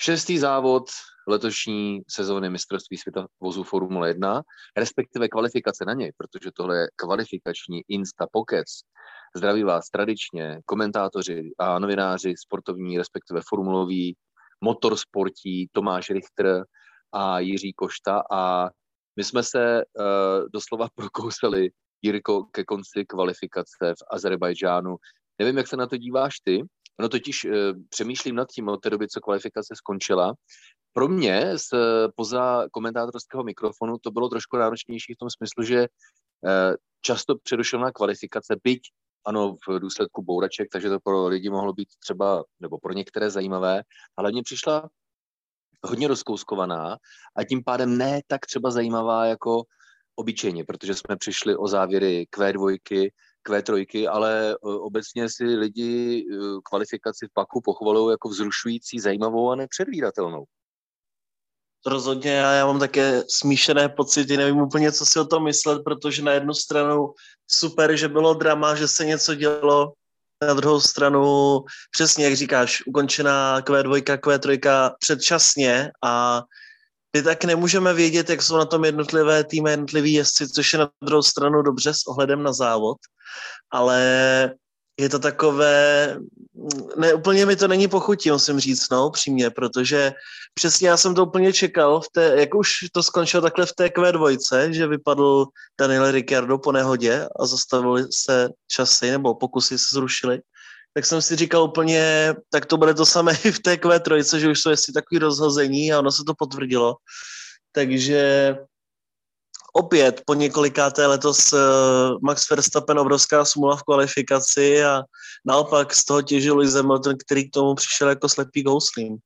Šestý závod letošní sezóny mistrovství světa vozů Formule 1, respektive kvalifikace na něj, protože tohle je kvalifikační Insta Pockets. Zdraví vás tradičně komentátoři a novináři sportovní, respektive formuloví, motorsportí, Tomáš Richter a Jiří Košta a my jsme se uh, doslova prokousali, Jirko, ke konci kvalifikace v Azerbajdžánu. Nevím, jak se na to díváš ty, No totiž uh, přemýšlím nad tím od té doby, co kvalifikace skončila. Pro mě z poza komentátorského mikrofonu to bylo trošku náročnější v tom smyslu, že uh, často přerušená kvalifikace, byť ano, v důsledku bouraček, takže to pro lidi mohlo být třeba, nebo pro některé zajímavé, ale mně přišla hodně rozkouskovaná a tím pádem ne tak třeba zajímavá jako obyčejně, protože jsme přišli o závěry Q2, Q3, ale e, obecně si lidi e, kvalifikaci v Paku pochvalují jako vzrušující, zajímavou a nepředvídatelnou. Rozhodně já, já mám také smíšené pocity, nevím úplně, co si o tom myslet, protože na jednu stranu super, že bylo drama, že se něco dělo, na druhou stranu přesně, jak říkáš, ukončená Q2, Q3 předčasně a my tak nemůžeme vědět, jak jsou na tom jednotlivé týmy, jednotliví jezdci, což je na druhou stranu dobře s ohledem na závod, ale je to takové, ne, úplně mi to není pochutí, musím říct, no, přímě, protože přesně já jsem to úplně čekal, v té, jak už to skončilo takhle v té Q2, že vypadl Daniel Ricciardo po nehodě a zastavili se časy, nebo pokusy se zrušily, tak jsem si říkal úplně, tak to bude to samé i v té Q3, že už jsou jestli takový rozhození a ono se to potvrdilo. Takže opět po několikáté letos uh, Max Verstappen obrovská smula v kvalifikaci a naopak z toho těžil Lewis Hamilton, který k tomu přišel jako slepý gouslím.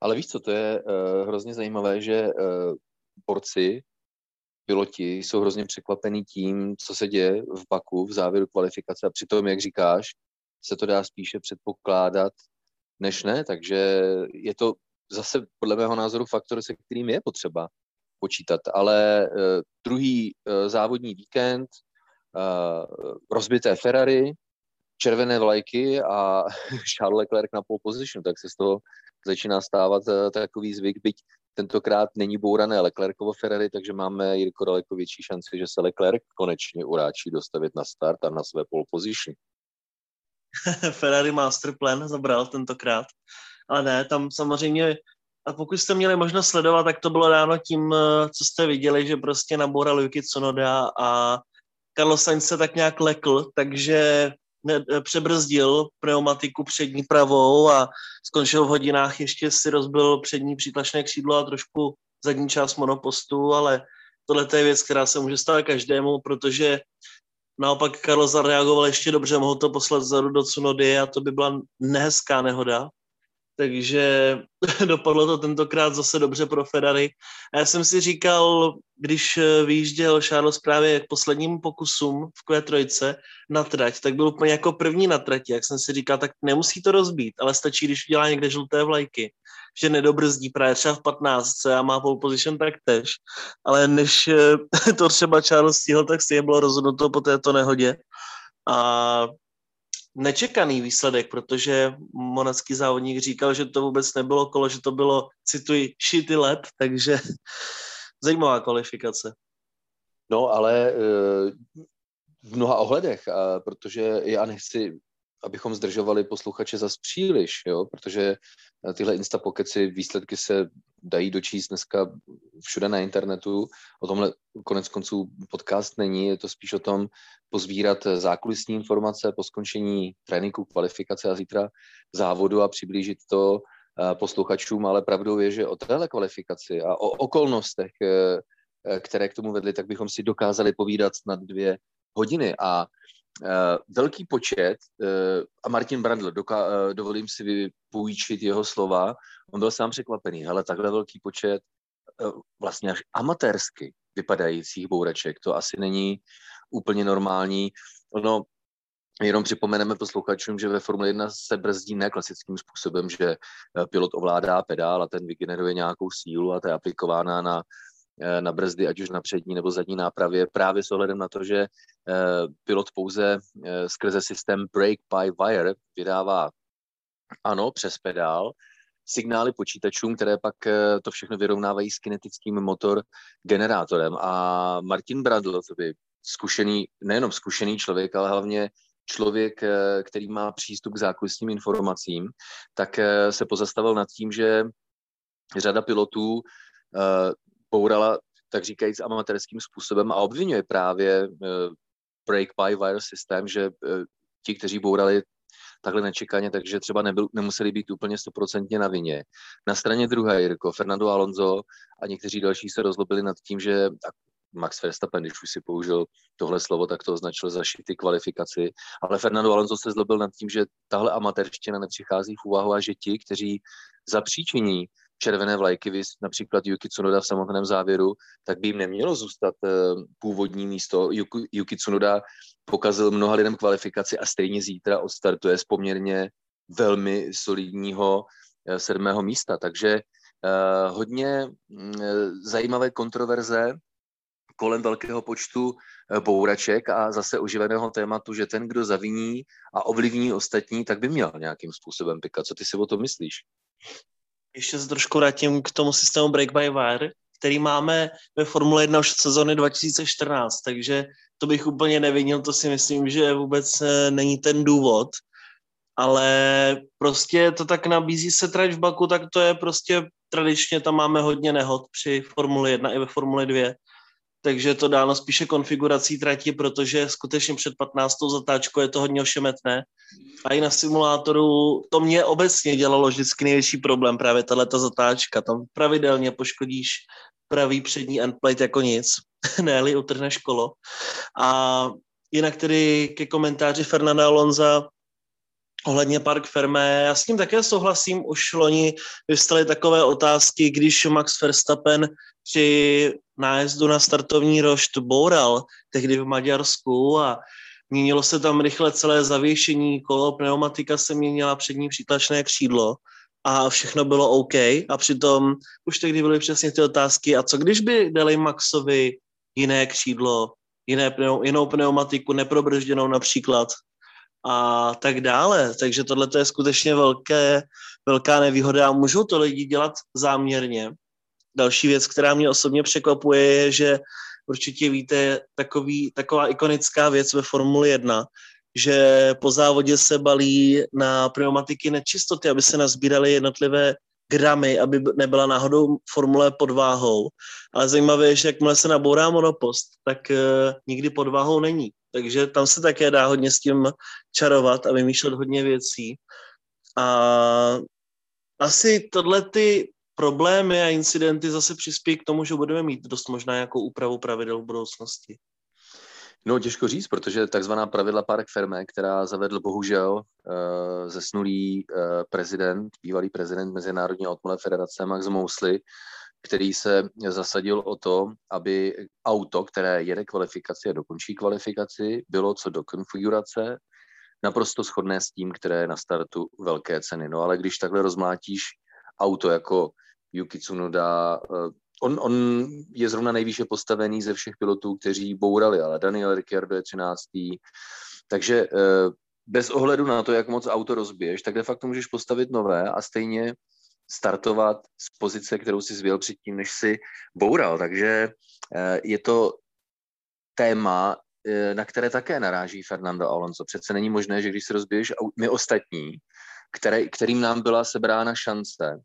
Ale víš co, to je uh, hrozně zajímavé, že uh, borci, piloti jsou hrozně překvapení tím, co se děje v Baku v závěru kvalifikace a přitom, jak říkáš, se to dá spíše předpokládat, než ne, takže je to zase podle mého názoru faktor, se kterým je potřeba počítat. Ale uh, druhý uh, závodní víkend, uh, rozbité Ferrari, červené vlajky a Charles Leclerc na pole position, tak se z toho začíná stávat takový zvyk, byť tentokrát není bourané Leclercovo Ferrari, takže máme Jirko daleko větší šanci, že se Leclerc konečně uráčí dostavit na start a na své pole position. Ferrari Masterplan zabral tentokrát. Ale ne, tam samozřejmě a pokud jste měli možnost sledovat, tak to bylo dáno tím, eh, co jste viděli, že prostě naboural Yuki Tsunoda a Carlos Sainz se tak nějak lekl, takže ne, eh, přebrzdil pneumatiku přední pravou a skončil v hodinách, ještě si rozbil přední přítlačné křídlo a trošku zadní část monopostu, ale tohle je věc, která se může stát každému, protože naopak Carlos zareagoval ještě dobře, mohl to poslat zadu do Cunody a to by byla nehezká nehoda, takže dopadlo to tentokrát zase dobře pro Ferrari. A já jsem si říkal, když eh, vyjížděl Charles právě k posledním pokusům v Q3 na trať, tak byl úplně jako první na trati, jak jsem si říkal, tak nemusí to rozbít, ale stačí, když udělá někde žluté vlajky, že nedobrzdí právě třeba v 15 a má pole position taktéž. Ale než eh, to třeba Charles stihl, tak si je bylo rozhodnuto po této nehodě. A nečekaný výsledek, protože monacký závodník říkal, že to vůbec nebylo kolo, že to bylo, cituji, shitty let, takže zajímavá kvalifikace. No, ale eh, v mnoha ohledech, protože já nechci abychom zdržovali posluchače zas příliš, jo? protože eh, tyhle instapokeci, výsledky se dají dočíst dneska všude na internetu. O tomhle konec konců podcast není, je to spíš o tom pozbírat zákulisní informace po skončení tréninku, kvalifikace a zítra závodu a přiblížit to eh, posluchačům, ale pravdou je, že o téhle kvalifikaci a o okolnostech, eh, které k tomu vedly, tak bychom si dokázali povídat snad dvě hodiny a velký počet, uh, a Martin Brandl, doka, uh, dovolím si vypůjčit jeho slova, on byl sám překvapený, ale takhle velký počet vlastně až amatérsky vypadajících bouraček, to asi není úplně normální. No, Jenom připomeneme posluchačům, že ve Formule 1 se brzdí ne klasickým způsobem, že pilot ovládá pedál a ten vygeneruje nějakou sílu a ta je aplikována na Eh, na brzdy, ať už na přední nebo zadní nápravě, právě s ohledem na to, že eh, pilot pouze eh, skrze systém brake by wire vydává ano, přes pedál, signály počítačům, které pak eh, to všechno vyrovnávají s kinetickým motor generátorem. A Martin Bradl, to by zkušený, nejenom zkušený člověk, ale hlavně člověk, eh, který má přístup k zákulisním informacím, tak eh, se pozastavil nad tím, že řada pilotů bourala tak říkajíc amatérským způsobem a obvinuje právě break-by-wire systém, že ti, kteří bourali takhle nečekaně, takže třeba nebyl, nemuseli být úplně stoprocentně na vině. Na straně druhé, Jirko, Fernando Alonso a někteří další se rozlobili nad tím, že Max Verstappen, když už si použil tohle slovo, tak to označil za šity kvalifikaci. Ale Fernando Alonso se zlobil nad tím, že tahle amatérština nepřichází v úvahu a že ti, kteří zapříčiní červené vlajky, například Yuki Tsunoda v samotném závěru, tak by jim nemělo zůstat eh, původní místo. Yuki, Yuki Tsunoda pokazil mnoha lidem kvalifikaci a stejně zítra odstartuje z poměrně velmi solidního eh, sedmého místa. Takže uh, hodně uh, zajímavé kontroverze kolem velkého počtu bouraček a zase oživeného tématu, že ten, kdo zaviní a ovlivní ostatní, tak by měl nějakým způsobem pikat. Co ty si o tom myslíš? Ještě se trošku vrátím k tomu systému Break by Wire, který máme ve Formule 1 už od sezóny 2014, takže to bych úplně nevinil, to si myslím, že vůbec eh, není ten důvod, ale prostě to tak nabízí se trať v Baku, tak to je prostě tradičně, tam máme hodně nehod při Formule 1 i ve Formule 2, takže to dáno spíše konfigurací trati, protože skutečně před 15. zatáčkou je to hodně ošemetné. A i na simulátoru to mě obecně dělalo vždycky největší problém, právě tato zatáčka. Tam pravidelně poškodíš pravý přední endplate jako nic, ne utrhne školo. A jinak tedy ke komentáři Fernanda Alonza ohledně Park Fermé. Já s tím také souhlasím, už loni vyvstaly takové otázky, když Max Verstappen při nájezdu na startovní rošt boural, tehdy v Maďarsku a měnilo se tam rychle celé zavěšení, kolo, pneumatika se měnila, přední přítlačné křídlo a všechno bylo OK. A přitom už tehdy byly přesně ty otázky, a co když by dali Maxovi jiné křídlo, jiné jinou pneumatiku, neprobržděnou například a tak dále. Takže tohle je skutečně velké, velká nevýhoda a můžou to lidi dělat záměrně. Další věc, která mě osobně překvapuje, je, že určitě víte, takový, taková ikonická věc ve Formuli 1, že po závodě se balí na pneumatiky nečistoty, aby se nazbíraly jednotlivé gramy, aby nebyla náhodou formule pod váhou. Ale zajímavé je, že jakmile se nabourá monopost, tak uh, nikdy pod váhou není. Takže tam se také dá hodně s tím čarovat a vymýšlet hodně věcí. A asi tohle ty problémy a incidenty zase přispějí k tomu, že budeme mít dost možná nějakou úpravu pravidel v budoucnosti. No, těžko říct, protože takzvaná pravidla Park Ferme, která zavedl bohužel uh, zesnulý uh, prezident, bývalý prezident Mezinárodní automobile federace Max Mosley, který se zasadil o to, aby auto, které jede kvalifikaci a dokončí kvalifikaci, bylo co do konfigurace naprosto shodné s tím, které je na startu velké ceny. No ale když takhle rozmlátíš auto jako Yuki Tsunoda, eh, on, on je zrovna nejvýše postavený ze všech pilotů, kteří bourali, ale Daniel Ricciardo je 13. Takže eh, bez ohledu na to, jak moc auto rozbiješ, tak de facto můžeš postavit nové a stejně startovat z pozice, kterou si zvěl předtím, než si boural. Takže eh, je to téma, na které také naráží Fernando Alonso. Přece není možné, že když si rozbiješ my ostatní, které, kterým nám byla sebrána šance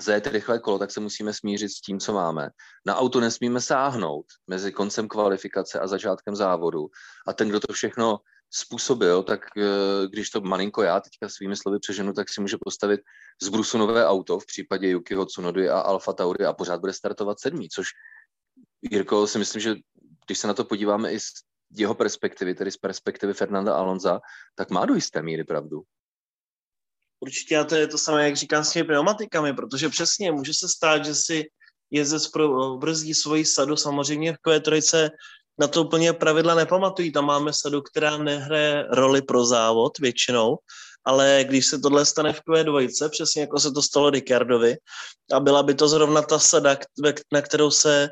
zajet rychlé kolo, tak se musíme smířit s tím, co máme. Na auto nesmíme sáhnout mezi koncem kvalifikace a začátkem závodu. A ten, kdo to všechno způsobil, tak eh, když to malinko já teďka svými slovy přeženu, tak si může postavit z brusu nové auto v případě Yukiho Tsunody a Alfa Tauri a pořád bude startovat sedmý, což Jirko si myslím, že když se na to podíváme i z jeho perspektivy, tedy z perspektivy Fernanda Alonza, tak má do jisté míry pravdu. Určitě a to je to samé, jak říkám s těmi pneumatikami, protože přesně může se stát, že si jezdec brzdí svoji sadu, samozřejmě v Q3 na to úplně pravidla nepamatují. Tam máme sadu, která nehraje roli pro závod většinou, ale když se tohle stane v Q2, přesně jako se to stalo Ricardovi, a byla by to zrovna ta sada, na kterou se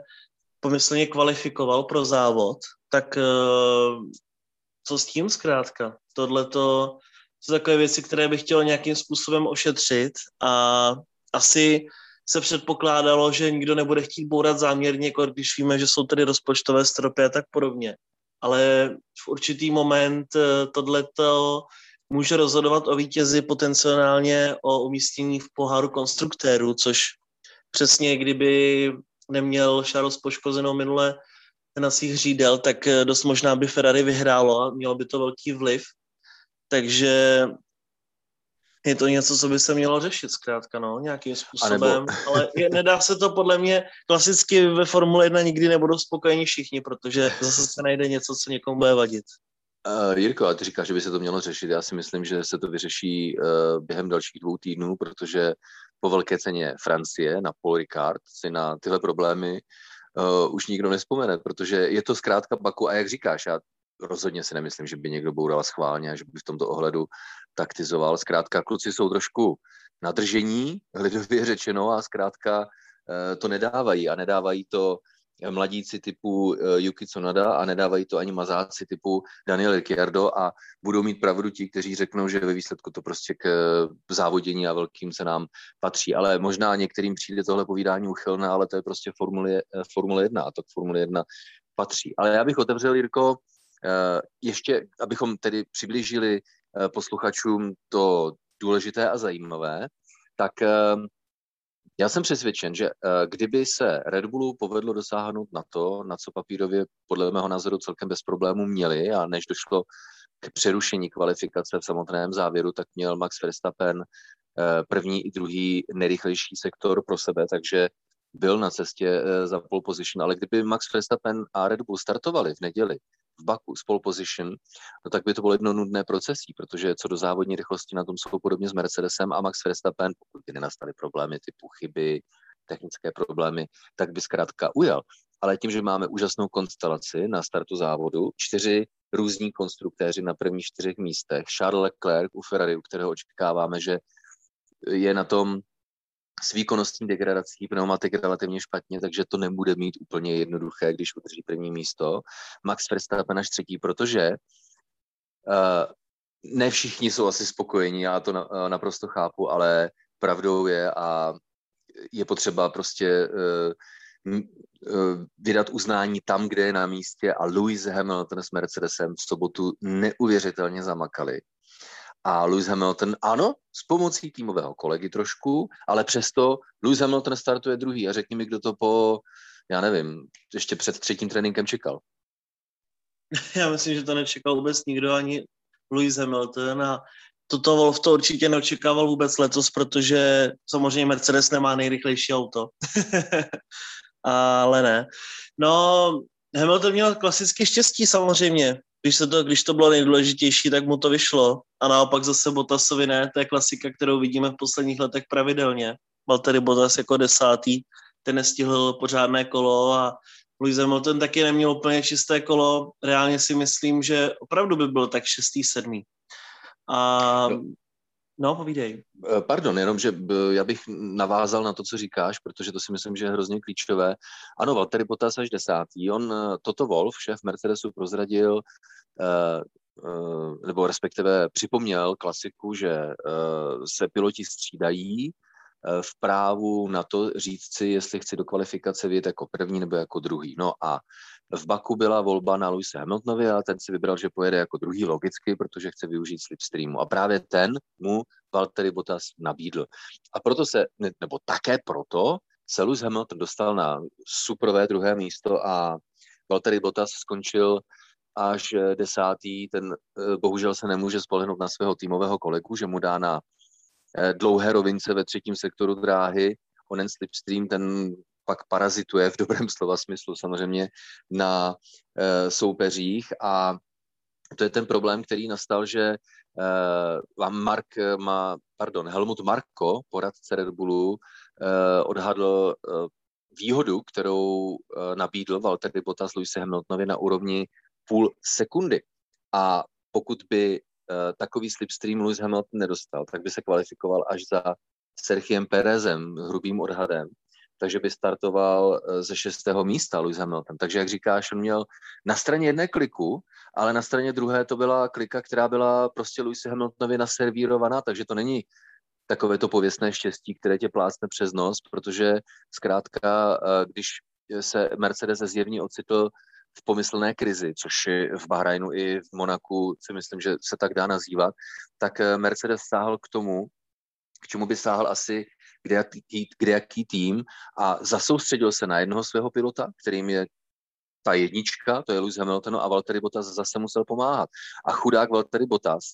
pomyslně kvalifikoval pro závod, tak eh, co s tím zkrátka? Tohle to jsou takové věci, které bych chtěl nějakým způsobem ošetřit a asi se předpokládalo, že nikdo nebude chtít bourat záměrně, jako když víme, že jsou tady rozpočtové stropy a tak podobně. Ale v určitý moment eh, tohleto může rozhodovat o vítězi potenciálně o umístění v poháru konstruktérů, což přesně kdyby neměl Charles poškozenou minule na svých řídel, tak eh, dost možná by Ferrari vyhrálo a mělo by to velký vliv. Takže je to něco, co by se mělo řešit zkrátka, no, nějakým způsobem, nebo... ale je, nedá se to podle mě, klasicky ve Formule 1 nikdy nebudou spokojeni všichni, protože zase se najde něco, co někomu bude vadit. Uh, Jirko, a ty říkáš, že by se to mělo řešit. Já si myslím, že se to vyřeší uh, během dalších dvou týdnů, protože po velké ceně Francie na Paul Ricard si na tyhle problémy uh, už nikdo nespomene, protože je to zkrátka Baku a jak říkáš, já rozhodně si nemyslím, že by někdo boural schválně, že by v tomto ohledu taktizoval. Zkrátka kluci jsou trošku nadržení, lidově řečeno, a zkrátka to nedávají a nedávají to mladíci typu eh, Yuki Tsunoda a nedávají to ani mazáci typu Daniel Ricciardo a budou mít pravdu ti, kteří řeknou, že ve výsledku to prostě k eh, závodění a velkým cenám patří. Ale možná některým přijde tohle povídání uchylné, ale to je prostě Formule, eh, Formule 1 a to k Formule 1 patří. Ale já bych otevřel, Jirko, ještě, abychom tedy přiblížili posluchačům to důležité a zajímavé, tak já jsem přesvědčen, že eh, kdyby se Red Bullu povedlo dosáhnout na to, na co papírově podle mého názoru celkem bez problémů měli a než došlo k přerušení kvalifikace v samotném závěru, tak měl Max Verstappen eh, první i druhý nejrychlejší sektor pro sebe, takže byl na cestě eh, za pole position, ale kdyby Max Verstappen a Red Bull startovali v neděli v Baku s pole position, no tak by to bylo jedno nudné procesí, protože co do závodní rychlosti na tom jsou podobně s Mercedesem a Max Verstappen, pokud by nenastaly problémy typu chyby, technické problémy, tak by zkrátka ujel. Ale tím, že máme úžasnou konstelaci na startu závodu, čtyři různí konstruktéři na prvních čtyřech místech, Charles Leclerc u Ferrari, u kterého očekáváme, že je na tom s výkonnostní degradací pneumatik relativně špatně, takže to nebude mít úplně jednoduché, když udrží první místo. Max Verstappen až třetí, protože uh, ne všichni jsou asi spokojení, já to na, uh, naprosto chápu, ale pravdou je a je potřeba prostě uh, vydat uznání tam, kde je na místě a Lewis Hamilton s Mercedesem v sobotu neuvěřitelně zamakali. A Lewis Hamilton, ano, s pomocí týmového kolegy trošku, ale přesto Lewis Hamilton startuje druhý a řekni mi, kdo to po, já nevím, ještě před třetím tréninkem čekal. Já myslím, že to nečekal vůbec nikdo, ani Lewis Hamilton a toto Wolf to určitě neočekával vůbec letos, protože samozřejmě Mercedes nemá nejrychlejší auto. ale ne. No, Hamilton měl klasicky štěstí samozřejmě když, se to, když to bylo nejdůležitější, tak mu to vyšlo. A naopak zase Bottasovi ne, to je klasika, kterou vidíme v posledních letech pravidelně. Valtteri Bottas jako desátý, ten nestihl pořádné kolo a Lewis Hamilton taky neměl úplně čisté kolo. Reálně si myslím, že opravdu by byl tak šestý, sedmý. A. No, povídej. Eh, pardon, jenom, že eh, já bych navázal na to, co říkáš, protože to si myslím, že je hrozně klíčové. Ano, Valtteri Bottas až desátý. On, eh, Toto Wolf, šéf Mercedesu, prozradil, nebo respektive připomněl klasiku, že se piloti střídají v právu na to říct si, jestli chci do kvalifikace vyjet jako první nebo jako druhý. No a v Baku byla volba na Luise Hamiltonovi a ten si vybral, že pojede jako druhý logicky, protože chce využít slipstreamu. A právě ten mu Valtteri Bottas nabídl. A proto se, nebo také proto, se Lewis Hamilton dostal na superové druhé místo a Valtteri Bottas skončil až desátý. Ten eh, bohužel se nemůže spolehnout na svého týmového kolegu, že mu dá na eh, dlouhé rovince ve třetím sektoru dráhy onen slipstream, ten pak parazituje v dobrém slova smyslu samozřejmě na e, soupeřích a to je ten problém, který nastal, že e, vám Mark má, pardon, Helmut Marko, poradce Red Bullu, e, odhadl výhodu, kterou nabídl Valtteri Bottas Luisi Hamiltonovi na úrovni půl sekundy. A pokud by takový slipstream Lewis Hamilton nedostal, tak by se kvalifikoval až za Sergiem Perezem, hrubým odhadem takže by startoval eh, ze šestého místa Lewis Hamilton. Takže jak říkáš, on měl na straně jedné kliku, ale na straně druhé to byla klika, která byla prostě Lewis Hamiltonovi naservírovaná, takže to není takové to pověstné štěstí, které tě plácne přes nos, protože zkrátka, eh, když se Mercedes zjevně ocitl v pomyslné krizi, což v Bahrajnu i v Monaku si myslím, že se tak dá nazývat, tak eh, Mercedes sáhl k tomu, k čemu by sáhl asi kde jaký, kde jaký tým a zasoustředil se na jednoho svého pilota, kterým je ta jednička, to je Lewis Hamilton a Valtteri Bottas zase musel pomáhat. A chudák Valtteri Bottas,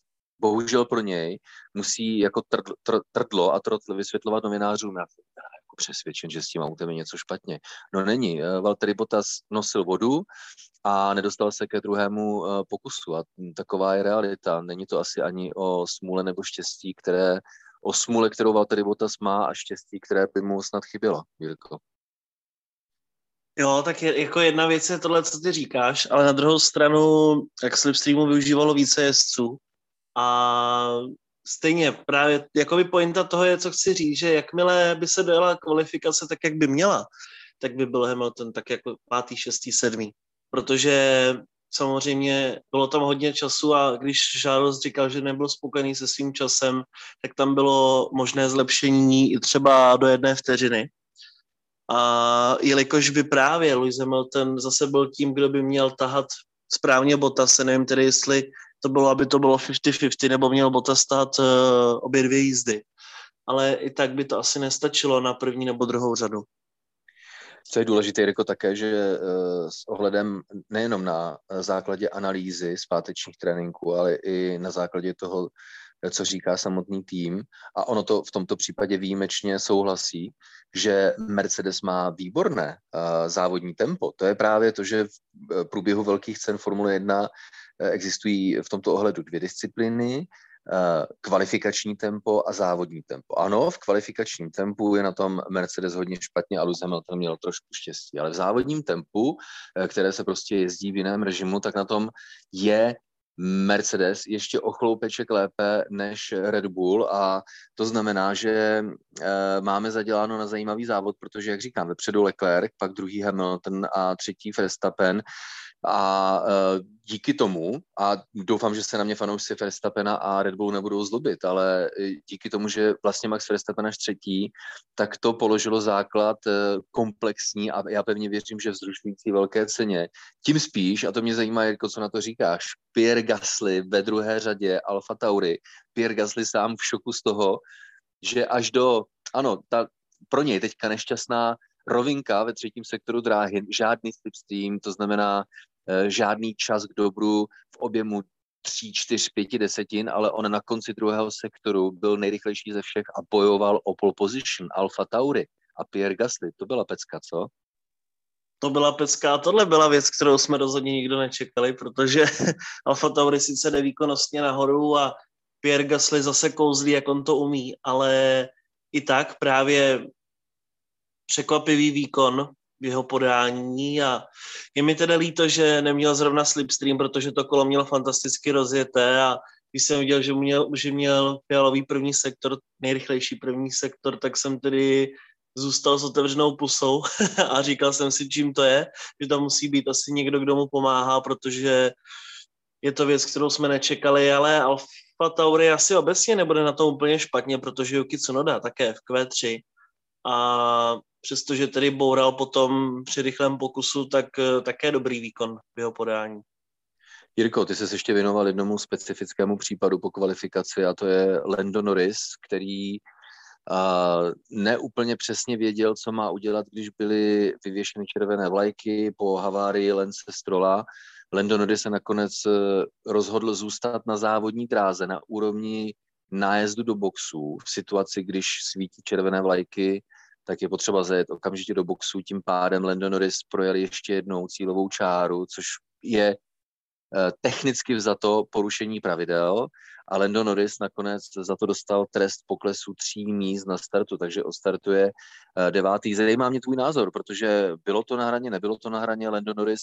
bohužel pro něj, musí jako trdl, trdlo a trotl vysvětlovat novinářům, já jako přesvědčen, že s tím autem je něco špatně. No není. Eh, Valtteri Bottas nosil vodu a nedostal se ke druhému eh, pokusu a taková je realita. Není to asi ani o smůle nebo štěstí, které o smůle, kterou Valtteri Bottas má a štěstí, které by mu snad chybělo, Jirko. Jo, tak je, jako jedna věc je tohle, co ty říkáš, ale na druhou stranu, jak Slipstreamu využívalo více jezdců a stejně právě, jako by pointa toho je, co chci říct, že jakmile by se dojela kvalifikace tak, jak by měla, tak by byl Hamilton tak jako pátý, šestý, sedmý. Protože samozřejmě bylo tam hodně času a když Charles říkal, že nebyl spokojený se svým časem, tak tam bylo možné zlepšení i třeba do jedné vteřiny. A jelikož by právě Lewis Hamilton zase byl tím, kdo by měl tahat správně se nevím tedy, jestli to bylo, aby to bylo 50-50, nebo měl Bottas stát uh, obě dvě jízdy. Ale i tak by to asi nestačilo na první nebo druhou řadu. Co je důležité, jako také, že uh, s ohledem nejenom na základě analýzy zpátečních tréninků, ale i na základě toho, co říká samotný tým, a ono to v tomto případě výjimečně souhlasí, že Mercedes má výborné závodní tempo. To je právě to, že v průběhu velkých cen Formule 1 uh, existují v tomto ohledu dvě disciplíny, kvalifikační tempo a závodní tempo. Ano, v kvalifikačním tempu je na tom Mercedes hodně špatně a Lewis Hamilton měl trošku štěstí, ale v závodním tempu, které se prostě jezdí v jiném režimu, tak na tom je Mercedes ještě o chloupeček lépe než Red Bull a to znamená, že e, máme zaděláno na zajímavý závod, protože, jak říkám, vepředu Leclerc, pak druhý Hamilton a třetí Verstappen a e, díky tomu, a doufám, že se na mě fanoušci Verstappena a Red Bullu nebudou zlobit, ale e, díky tomu, že vlastně Max Verstappen až třetí, tak to položilo základ e, komplexní a já pevně věřím, že vzrušující velké ceně. Tím spíš, a to mě zajímá, jako co na to říkáš, Pierre Gasly ve druhé řadě Alfa Tauri. Pierre Gasly sám v šoku z toho, že až do, ano, ta, pro něj teďka nešťastná rovinka ve třetím sektoru dráhy, žádný slipstream, to znamená žádný čas k dobru v objemu tří, čtyř, pěti desetin, ale on na konci druhého sektoru byl nejrychlejší ze všech a bojoval o pole position Alfa Tauri a Pierre Gasly. To byla pecka, co? To byla pecka a tohle byla věc, kterou jsme rozhodně nikdo nečekali, protože Alfa Tauri sice jde výkonnostně nahoru a Pierre Gasly zase kouzlí, jak on to umí, ale i tak právě překvapivý výkon jeho podání a je mi teda líto, že neměl zrovna slipstream, protože to kolo mělo fantasticky rozjeté a když jsem viděl, že měl, že měl fialový první sektor, nejrychlejší první sektor, tak jsem tedy zůstal s otevřenou pusou a říkal jsem si, čím to je, že tam musí být asi někdo, kdo mu pomáhá, protože je to věc, kterou jsme nečekali, ale Alfa Tauri asi obecně nebude na tom úplně špatně, protože Yuki Tsunoda také v Q3 a přestože tedy boural potom při rychlém pokusu, tak eh, také dobrý výkon v jeho podání. Jirko, ty se ještě věnoval jednomu specifickému případu po kvalifikaci a to je Lando Norris, který uh, neúplně přesně věděl, co má udělat, když byly vyvěšeny červené vlajky po havárii Lence Strola. Lando Norris se nakonec eh, rozhodl zůstat na závodní dráze na úrovni nájezdu do boxů v situaci, když svítí červené vlajky tak je potřeba zajet okamžitě do boxu. Tím pádem Lando Norris projel ještě jednou cílovou čáru, což je eh, technicky vzato porušení pravidel a Lando Norris nakonec za to dostal trest poklesu tří míst na startu, takže odstartuje eh, devátý. Zajímá mě tvůj názor, protože bylo to na hraně, nebylo to na hraně, Lando Norris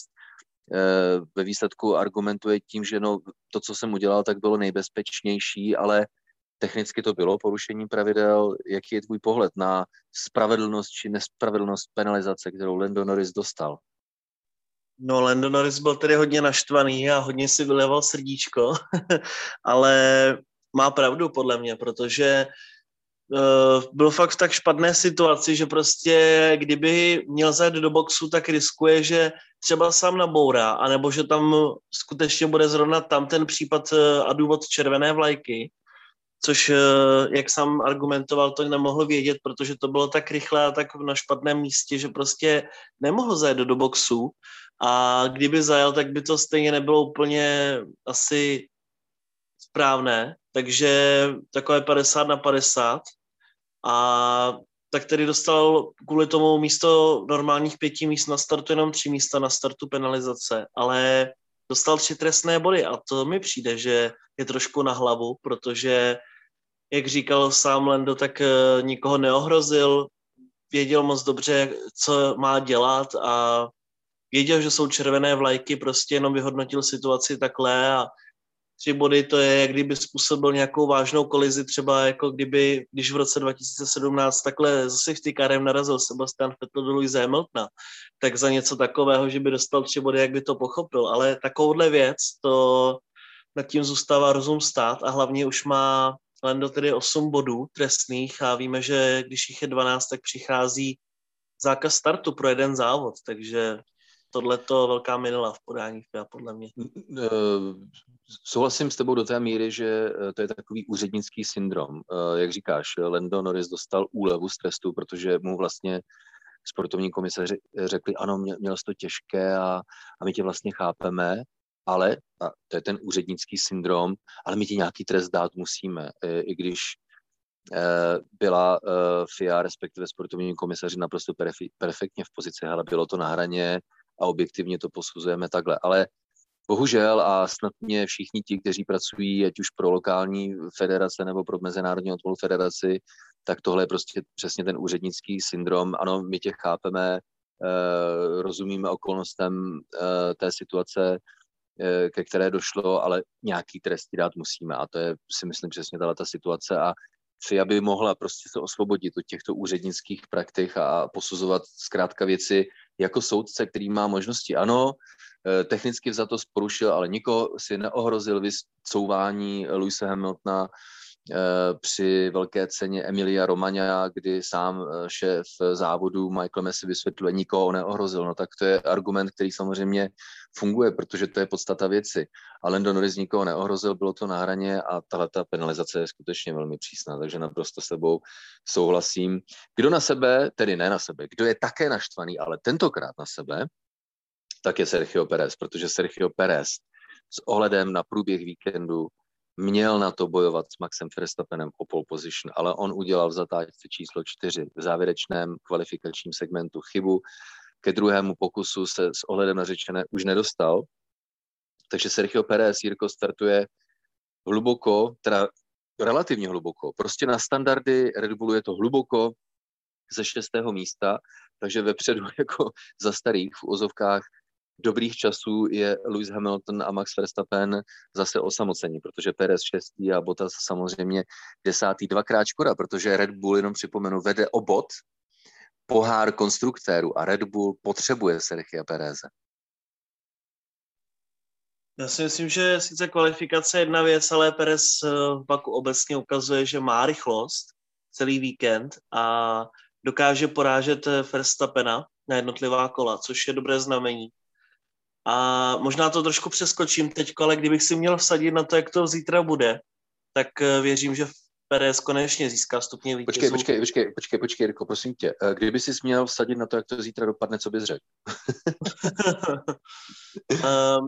eh, ve výsledku argumentuje tím, že no, to, co jsem udělal, tak bylo nejbezpečnější, ale technicky to bylo porušení pravidel. Jaký je tvůj pohled na spravedlnost či nespravedlnost penalizace, kterou Lando Norris dostal? No, Lando Norris byl tedy hodně naštvaný a hodně si vyleval srdíčko, ale má pravdu podle mě, protože uh, byl fakt v tak špatné situaci, že prostě kdyby měl zajet do boxu, tak riskuje, že třeba sám nabourá, anebo že tam skutečně bude zrovna tam ten případ uh, a důvod červené vlajky, což, uh, jak sám argumentoval, to nemohl vědět, protože to bylo tak rychle a tak na špatném místě, že prostě nemohl zajet do boxu. A kdyby zajel, tak by to stejně nebylo úplně asi správné, takže takové 50 na 50 a tak tedy dostal kvůli tomu místo normálních pěti míst na startu jenom tři místa na startu penalizace, ale dostal tři trestné body a to mi přijde, že je trošku na hlavu, protože, jak říkal sám Lendo, tak eh, nikoho neohrozil, věděl moc dobře, co má dělat a věděl, že jsou červené vlajky, prostě jenom vyhodnotil situaci takhle a tři body, to je, jak kdyby způsobil nějakou vážnou kolizi, třeba jako kdyby, když v roce 2017 takhle zase v karem narazil Sebastian Vettel do Louise Hamiltona, tak za něco takového, že by dostal tři body, jak by to pochopil. Ale takovouhle věc, to nad tím zůstává rozum stát a hlavně už má Lando tedy 8 bodů trestných a víme, že když jich je 12, tak přichází zákaz startu pro jeden závod, takže tohle to velká minula v podání podle mě. Eh, souhlasím s tebou do té míry, že eh, to je takový úřednický syndrom. Eh, jak říkáš, Lando Norris dostal úlevu z trestu, protože mu vlastně sportovní komisaři řekli, ano, měl jsi to těžké a, a my tě vlastně chápeme, ale, a to je ten úřednický syndrom, ale my ti nějaký trest dát musíme, i když byla FIA, respektive sportovní komisaři naprosto perfektně v pozici, ale bylo to na hraně, a objektivně to posuzujeme takhle. Ale bohužel a snad mě všichni ti, kteří pracují ať už pro lokální federace nebo pro mezinárodní odpolu federaci, tak tohle je prostě přesně ten úřednický syndrom. Ano, my tě chápeme, eh, rozumíme okolnostem eh, té situace, eh, ke které došlo, ale nějaký trest dát musíme a to je si myslím přesně tato situace a FIA by mohla prostě se osvobodit od těchto úřednických praktik a posuzovat zkrátka věci jako soudce, který má možnosti. Ano, eh, technicky za to porušil, ale nikoho si neohrozil vyscouvání Luise Hamiltona při velké ceně Emilia Romagna, kdy sám eh, šéf závodu Michael Messi vysvětluje, nikoho neohrozil. No tak to je argument, který samozřejmě funguje, protože to je podstata věci. A Lando Norris nikoho neohrozil, bylo to na hraně a tahle ta penalizace je skutečně velmi přísná, takže naprosto s sebou souhlasím. Kdo na sebe, tedy ne na sebe, kdo je také naštvaný, ale tentokrát na sebe, tak je Sergio Perez, protože Sergio Perez s ohledem na průběh víkendu měl na to bojovat s Maxem Verstappenem o pole position, ale on udělal v zatáčce číslo čtyři v závěrečném kvalifikačním segmentu chybu, ke druhému pokusu se s ohledem na řečené už nedostal. Takže Sergio Pérez, Jirko, startuje hluboko, teda relativně hluboko. Prostě na standardy Red Bullu je to hluboko ze šestého místa, takže vepředu jako za starých v úzovkách dobrých časů je Lewis Hamilton a Max Verstappen zase osamocení, protože Perez šestý a Bottas samozřejmě desátý. Dvakrát škoda, protože Red Bull, jenom připomenu, vede o bod pohár konstruktérů a Red Bull potřebuje Sergio Pereze. Já si myslím, že sice kvalifikace je jedna věc, ale Perez eh, v Baku obecně ukazuje, že má rychlost celý víkend a dokáže porážet eh, Verstappena na jednotlivá kola, což je dobré znamení. A možná to trošku přeskočím teď, ale kdybych si měl vsadit na to, jak to zítra bude, tak eh, věřím, že Perez konečně získá stupně vítězů. Počkej, počkej, počkej, počkej, počkej, Jirko, prosím tě. Eh, kdyby si směl vsadit na to, jak to zítra dopadne, co bys řekl? um,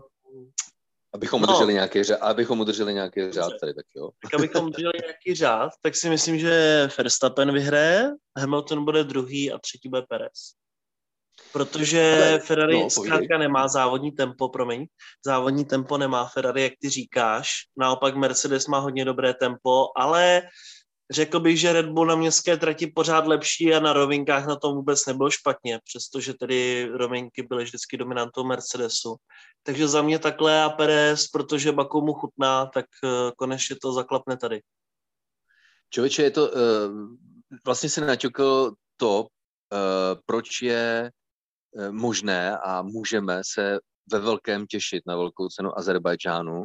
abychom, no. udrželi nějaký řád, abychom udrželi nějaký řád tady, tak jo. tak abychom udrželi nějaký řád, tak si myslím, že Verstappen vyhraje, Hamilton bude druhý a třetí bude Perez. Protože Ale, Ferrari no, zkrátka nemá závodní tempo, promiň, závodní tempo nemá Ferrari, jak ty říkáš, naopak Mercedes má hodně dobré tempo, ale řekl bych, že Red Bull na městské trati pořád lepší a na rovinkách na tom vůbec nebyl špatně, přestože tedy rovinky byly vždycky dominantou Mercedesu. Takže za mě takhle a Perez, protože Baku mu chutná, tak uh, konečně to zaklapne tady. Člověče, je to, uh, vlastně se naťukl to, uh, proč je Eh, možné a můžeme se ve velkém těšit na velkou cenu Azerbajdžánu.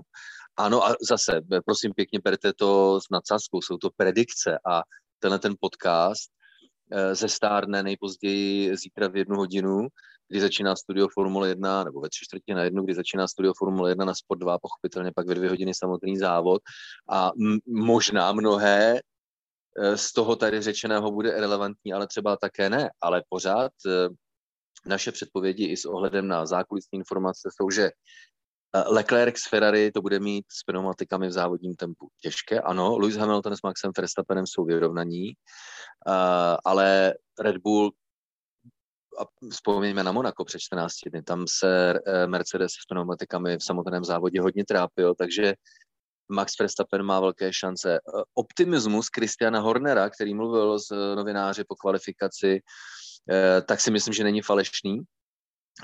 Ano a zase, prosím pěkně, berte to s nadsázkou, jsou to predikce a tenhle ten podcast ze stárne nejpozději zítra v jednu hodinu, kdy začíná studio Formule 1, nebo ve tři čtvrtě na jednu, kdy začíná studio Formule 1 na Sport 2, pochopitelně pak ve dvě hodiny samotný závod a m- možná mnohé z toho tady řečeného bude relevantní, ale třeba také ne, ale pořád naše předpovědi i s ohledem na zákulisní informace jsou, že eh, Leclerc s Ferrari to bude mít s pneumatikami v závodním tempu těžké. Ano, Lewis Hamilton s Maxem Verstappenem jsou vyrovnaní, eh, ale Red Bull a vzpomeňme na Monaco před 14 dny, tam se eh, Mercedes s pneumatikami v samotném závodě hodně trápil, takže Max Verstappen má velké šance. Optimismus Christiana Hornera, který mluvil s novináři po kvalifikaci, tak si myslím, že není falešný.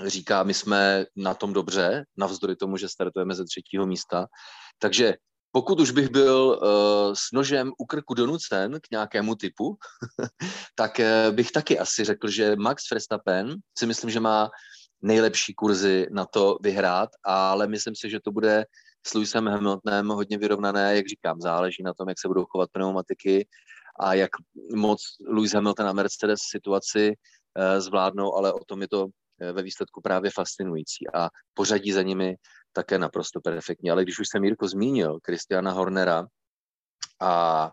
Říká, my jsme na tom dobře, navzdory tomu, že startujeme ze třetího místa. Takže pokud už bych byl uh, s nožem u krku donucen k nějakému typu, tak uh, bych taky asi řekl, že Max Verstappen si myslím, že má nejlepší kurzy na to vyhrát, ale myslím si, že to bude s Lewisem Hamiltonem hodně vyrovnané, jak říkám, záleží na tom, jak se budou chovat pneumatiky a jak moc Lewis Hamilton a Mercedes situaci eh, zvládnou, ale o tom je to eh, ve výsledku právě fascinující a pořadí za nimi také naprosto perfektní. Ale když už jsem Jirko zmínil Christiana Hornera a,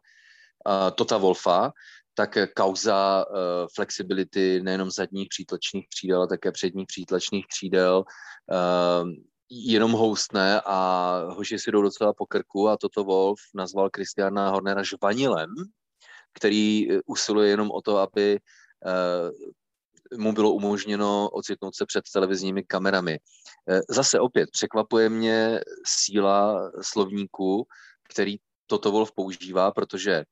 a Tota Wolfa, tak kauza uh, flexibility nejenom zadních přítlačných křídel, ale také předních přítlačných křídel uh, jenom houstne a hoši si jdou docela po krku a toto Wolf nazval Christiana Hornera žvanilem, který eh, usiluje jenom o to, aby eh, mu bylo umožněno ocitnout se před televizními kamerami. Eh, zase opět překvapuje mě síla slovníku, který toto Wolf používá, protože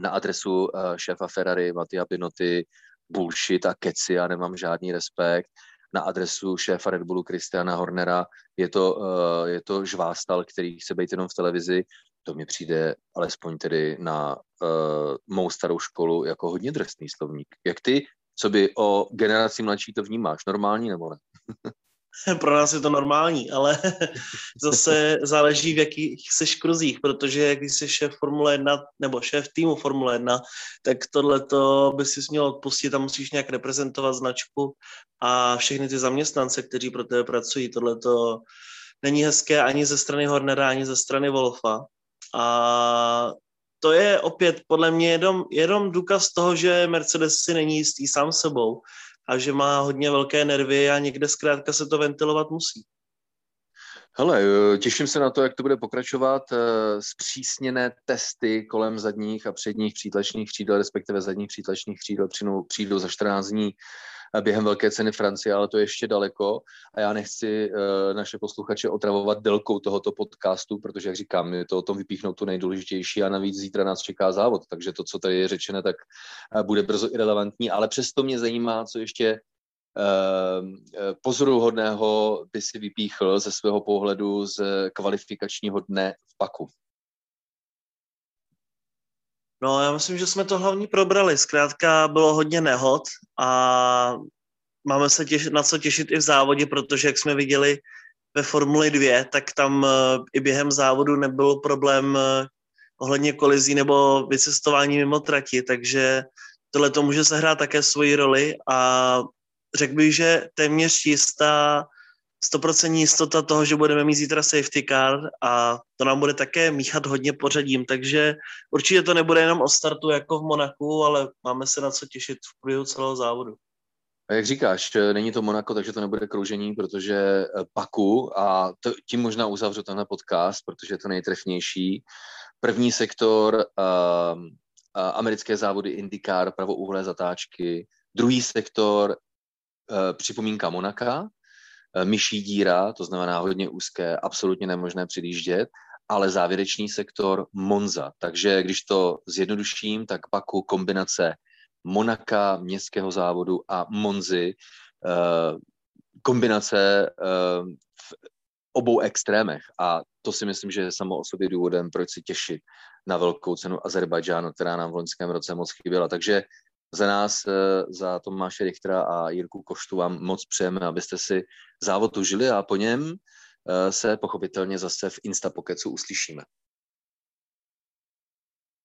na adresu šéfa Ferrari Mattia Pinoty bullshit a keci, já nemám žádný respekt. Na adresu šéfa Red Bullu Christiana Hornera je to, je to žvástal, který chce být jenom v televizi to mi přijde alespoň tedy na uh, mou starou školu jako hodně drsný slovník. Jak ty, co by o generaci mladší to vnímáš? Normální nebo ne? Pro nás je to normální, ale zase záleží v jakých seš kruzích, protože když jsi šéf Formule 1 nebo šéf týmu Formule 1, tak tohle to by si měl odpustit a musíš nějak reprezentovat značku a všechny ty zaměstnance, kteří pro tebe pracují. Tohle to není hezké ani ze strany Hornera, ani ze strany Wolfa. A to je opět podle mě jenom, jenom důkaz toho, že Mercedes si není jistý sám sebou a že má hodně velké nervy a někde zkrátka se to ventilovat musí. Hele, těším se na to, jak to bude pokračovat. Eh, zpřísněné testy kolem zadních a předních přítlačných křídel, respektive zadních přítlačných křídel přijdou, přijdou za 14 dní během velké ceny Francie, ale to je ještě daleko. A já nechci uh, naše posluchače otravovat delkou tohoto podcastu, protože, jak říkám, je to o tom vypíchnout to nejdůležitější a navíc zítra nás čeká závod, takže to, co tady je řečeno, tak uh, bude brzo irrelevantní, ale přesto mě zajímá, co ještě uh, pozoruhodného by si vypíchl ze svého pohledu z kvalifikačního dne v Paku. No, já myslím, že jsme to hlavně probrali. Zkrátka bylo hodně nehod a máme se těš- na co těšit i v závodě, protože jak jsme viděli ve Formuli 2, tak tam uh, i během závodu nebyl problém uh, ohledně kolizí nebo vycestování mimo trati, takže tohle to může sehrát také svoji roli a řekl bych, že téměř jistá 100% jistota toho, že budeme mít zítra safety car a to nám bude také míchat hodně pořadím, takže určitě to nebude jenom o startu jako v Monaku, ale máme se na co těšit v průběhu celého závodu. A jak říkáš, není to Monako, takže to nebude kroužení, protože eh, Paku, a to, tím možná uzavřu tenhle podcast, protože je to nejtrefnější. První sektor, uh, americké závody IndyCar, pravouhlé zatáčky. Druhý sektor, uh, připomínka Monaka, myší díra, to znamená hodně úzké, absolutně nemožné předjíždět, ale závěrečný sektor Monza. Takže když to zjednoduším, tak Baku kombinace Monaka, městského závodu a Monzy, eh, kombinace eh, v obou extrémech. A to si myslím, že je samo o sobě důvodem, proč si těšit na velkou cenu Azerbajdžánu, která nám v loňském roce moc chyběla. Takže za nás, eh, za Tomáše Richtera a Jirku Koštu vám moc přejeme, abyste si závod užili a po něm eh, se pochopitelně zase v Instapokecu uslyšíme.